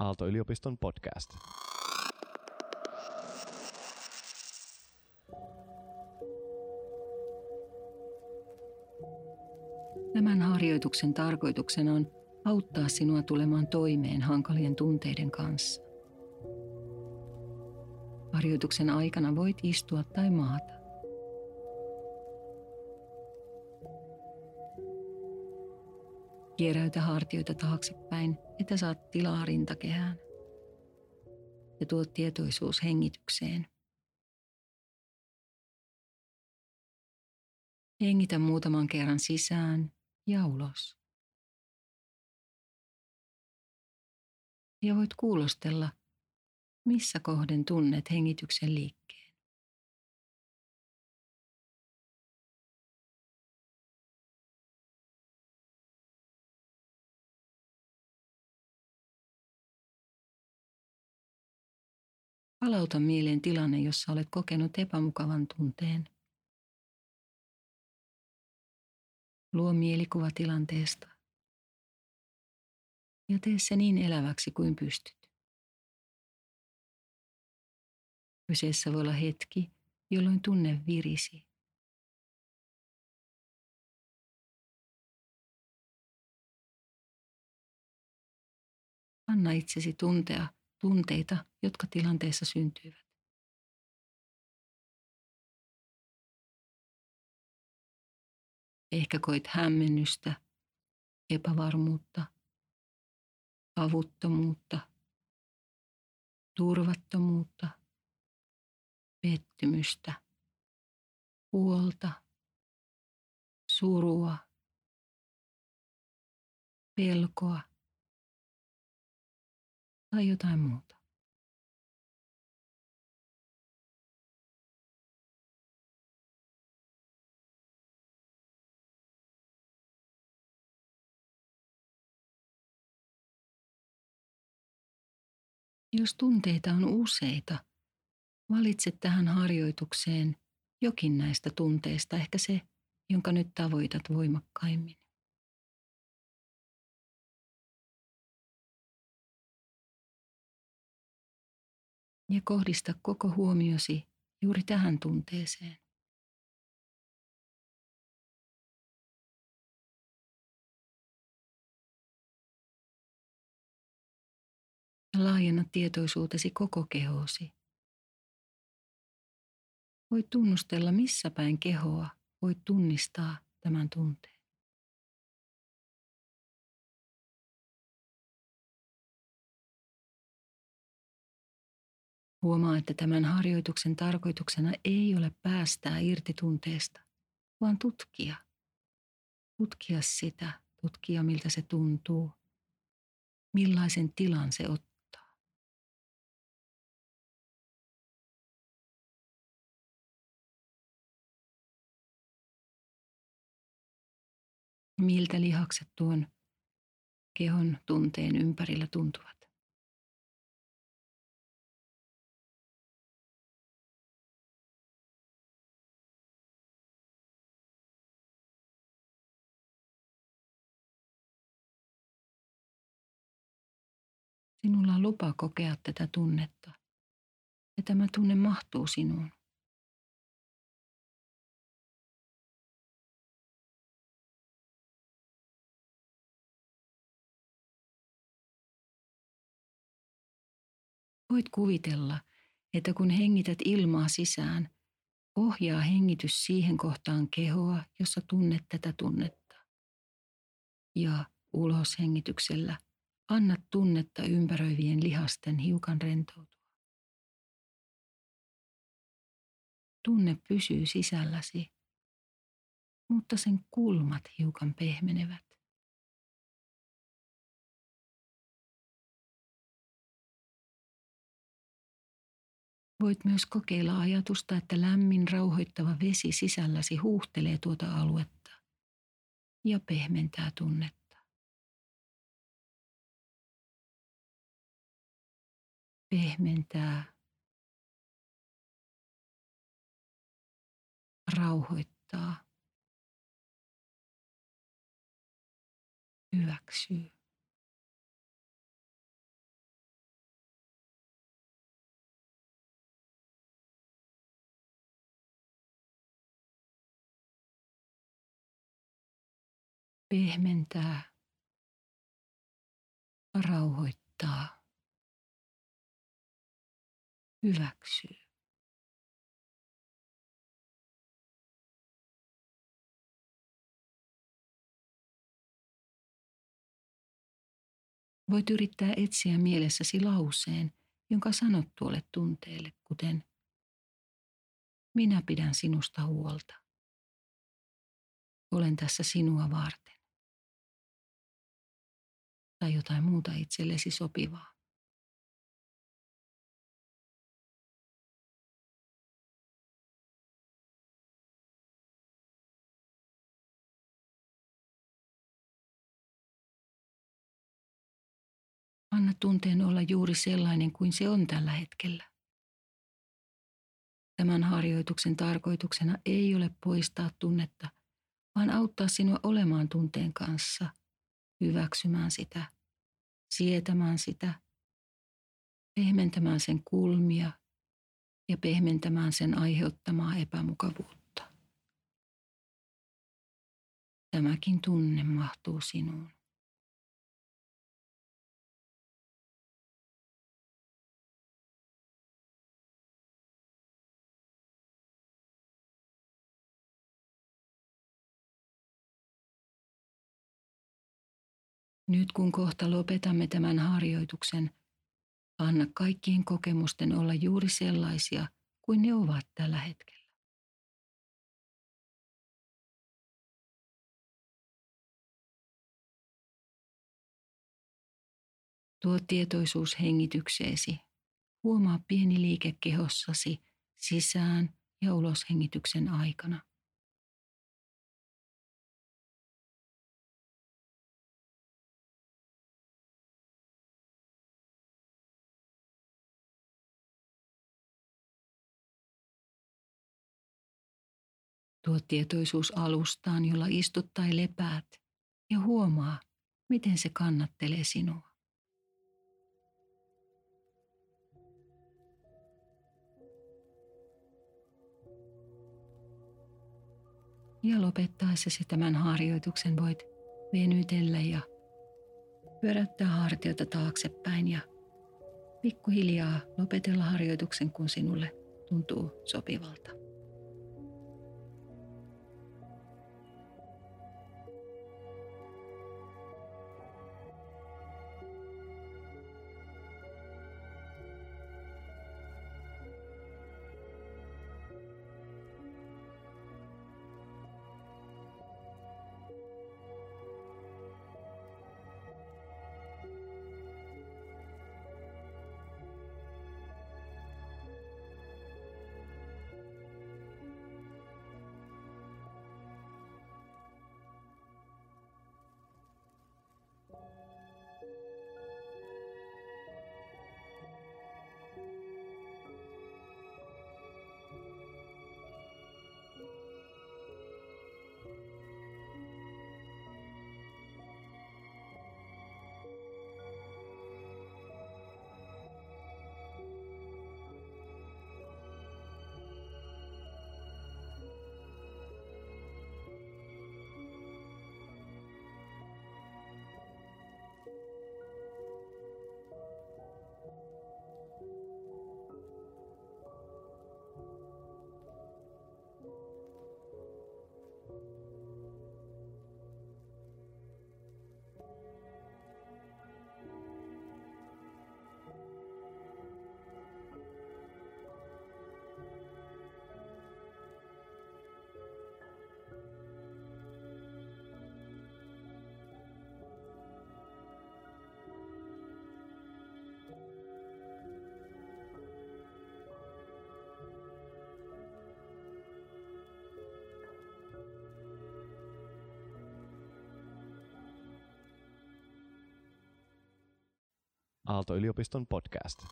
Aalto-yliopiston podcast. Tämän harjoituksen tarkoituksena on auttaa sinua tulemaan toimeen hankalien tunteiden kanssa. Harjoituksen aikana voit istua tai maata. Kieräytä hartioita taaksepäin, että saat tilaa rintakehään. Ja tuo tietoisuus hengitykseen. Hengitä muutaman kerran sisään ja ulos. Ja voit kuulostella, missä kohden tunnet hengityksen liikkeen. Palauta mieleen tilanne, jossa olet kokenut epämukavan tunteen. Luo mielikuva tilanteesta ja tee se niin eläväksi kuin pystyt. Kyseessä voi olla hetki, jolloin tunne virisi. Anna itsesi tuntea tunteita, jotka tilanteessa syntyivät. Ehkä koit hämmennystä, epävarmuutta, avuttomuutta, turvattomuutta, pettymystä, huolta, surua, pelkoa tai jotain muuta. Jos tunteita on useita, valitse tähän harjoitukseen jokin näistä tunteista, ehkä se, jonka nyt tavoitat voimakkaimmin. Ja kohdista koko huomiosi juuri tähän tunteeseen. Laajenna tietoisuutesi koko kehosi. Voit tunnustella, missä päin kehoa voit tunnistaa tämän tunteen. Huomaa, että tämän harjoituksen tarkoituksena ei ole päästää irti tunteesta, vaan tutkia. Tutkia sitä, tutkia miltä se tuntuu, millaisen tilan se ottaa. miltä lihakset tuon kehon tunteen ympärillä tuntuvat. Sinulla on lupa kokea tätä tunnetta. Ja tämä tunne mahtuu sinuun. Voit kuvitella, että kun hengität ilmaa sisään, ohjaa hengitys siihen kohtaan kehoa, jossa tunnet tätä tunnetta. Ja ulos hengityksellä anna tunnetta ympäröivien lihasten hiukan rentoutua. Tunne pysyy sisälläsi, mutta sen kulmat hiukan pehmenevät. Voit myös kokeilla ajatusta, että lämmin rauhoittava vesi sisälläsi huuhtelee tuota aluetta ja pehmentää tunnetta. pehmentää, rauhoittaa, hyväksyy. pehmentää, rauhoittaa hyväksyy. Voit yrittää etsiä mielessäsi lauseen, jonka sanot tuolle tunteelle, kuten minä pidän sinusta huolta. Olen tässä sinua varten. Tai jotain muuta itsellesi sopivaa. Anna tunteen olla juuri sellainen kuin se on tällä hetkellä. Tämän harjoituksen tarkoituksena ei ole poistaa tunnetta, vaan auttaa sinua olemaan tunteen kanssa, hyväksymään sitä, sietämään sitä, pehmentämään sen kulmia ja pehmentämään sen aiheuttamaa epämukavuutta. Tämäkin tunne mahtuu sinuun. Nyt kun kohta lopetamme tämän harjoituksen, anna kaikkien kokemusten olla juuri sellaisia kuin ne ovat tällä hetkellä. Tuo tietoisuus hengitykseesi. Huomaa pieni liike kehossasi sisään ja ulos hengityksen aikana. Tuo tietoisuus alustaan, jolla istut tai lepäät, ja huomaa, miten se kannattelee sinua. Ja lopettaessasi tämän harjoituksen voit venytellä ja pyöräyttää hartiota taaksepäin ja pikkuhiljaa lopetella harjoituksen, kun sinulle tuntuu sopivalta. Aalto-yliopiston podcast.